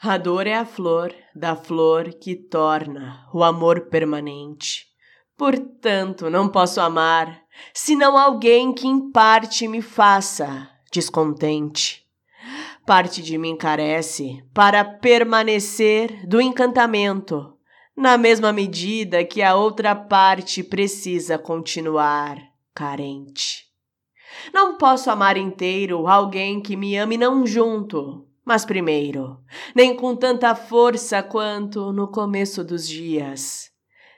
A dor é a flor da flor que torna o amor permanente. Portanto, não posso amar senão alguém que em parte me faça descontente. Parte de mim carece para permanecer do encantamento, na mesma medida que a outra parte precisa continuar carente. Não posso amar inteiro alguém que me ame não junto, mas primeiro, nem com tanta força quanto no começo dos dias.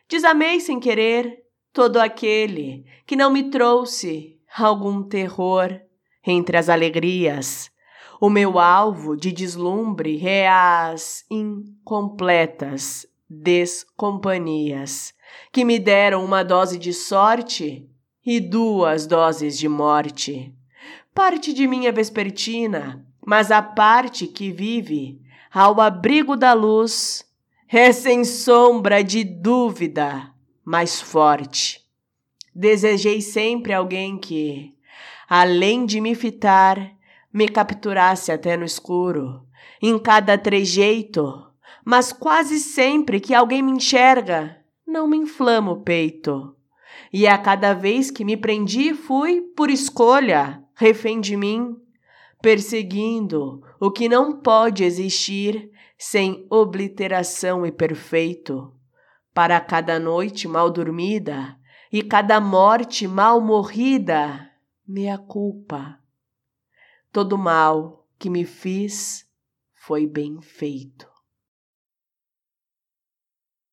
Desamei sem querer todo aquele que não me trouxe algum terror entre as alegrias. O meu alvo de deslumbre é as incompletas descompanhias que me deram uma dose de sorte e duas doses de morte. Parte de é vespertina, mas a parte que vive ao abrigo da luz é sem sombra de dúvida mais forte. Desejei sempre alguém que, além de me fitar, me capturasse até no escuro, em cada trejeito, mas quase sempre que alguém me enxerga, não me inflama o peito. E a cada vez que me prendi, fui, por escolha, refém de mim, perseguindo o que não pode existir sem obliteração e perfeito. Para cada noite mal dormida e cada morte mal morrida, meia culpa. Todo mal que me fiz foi bem feito.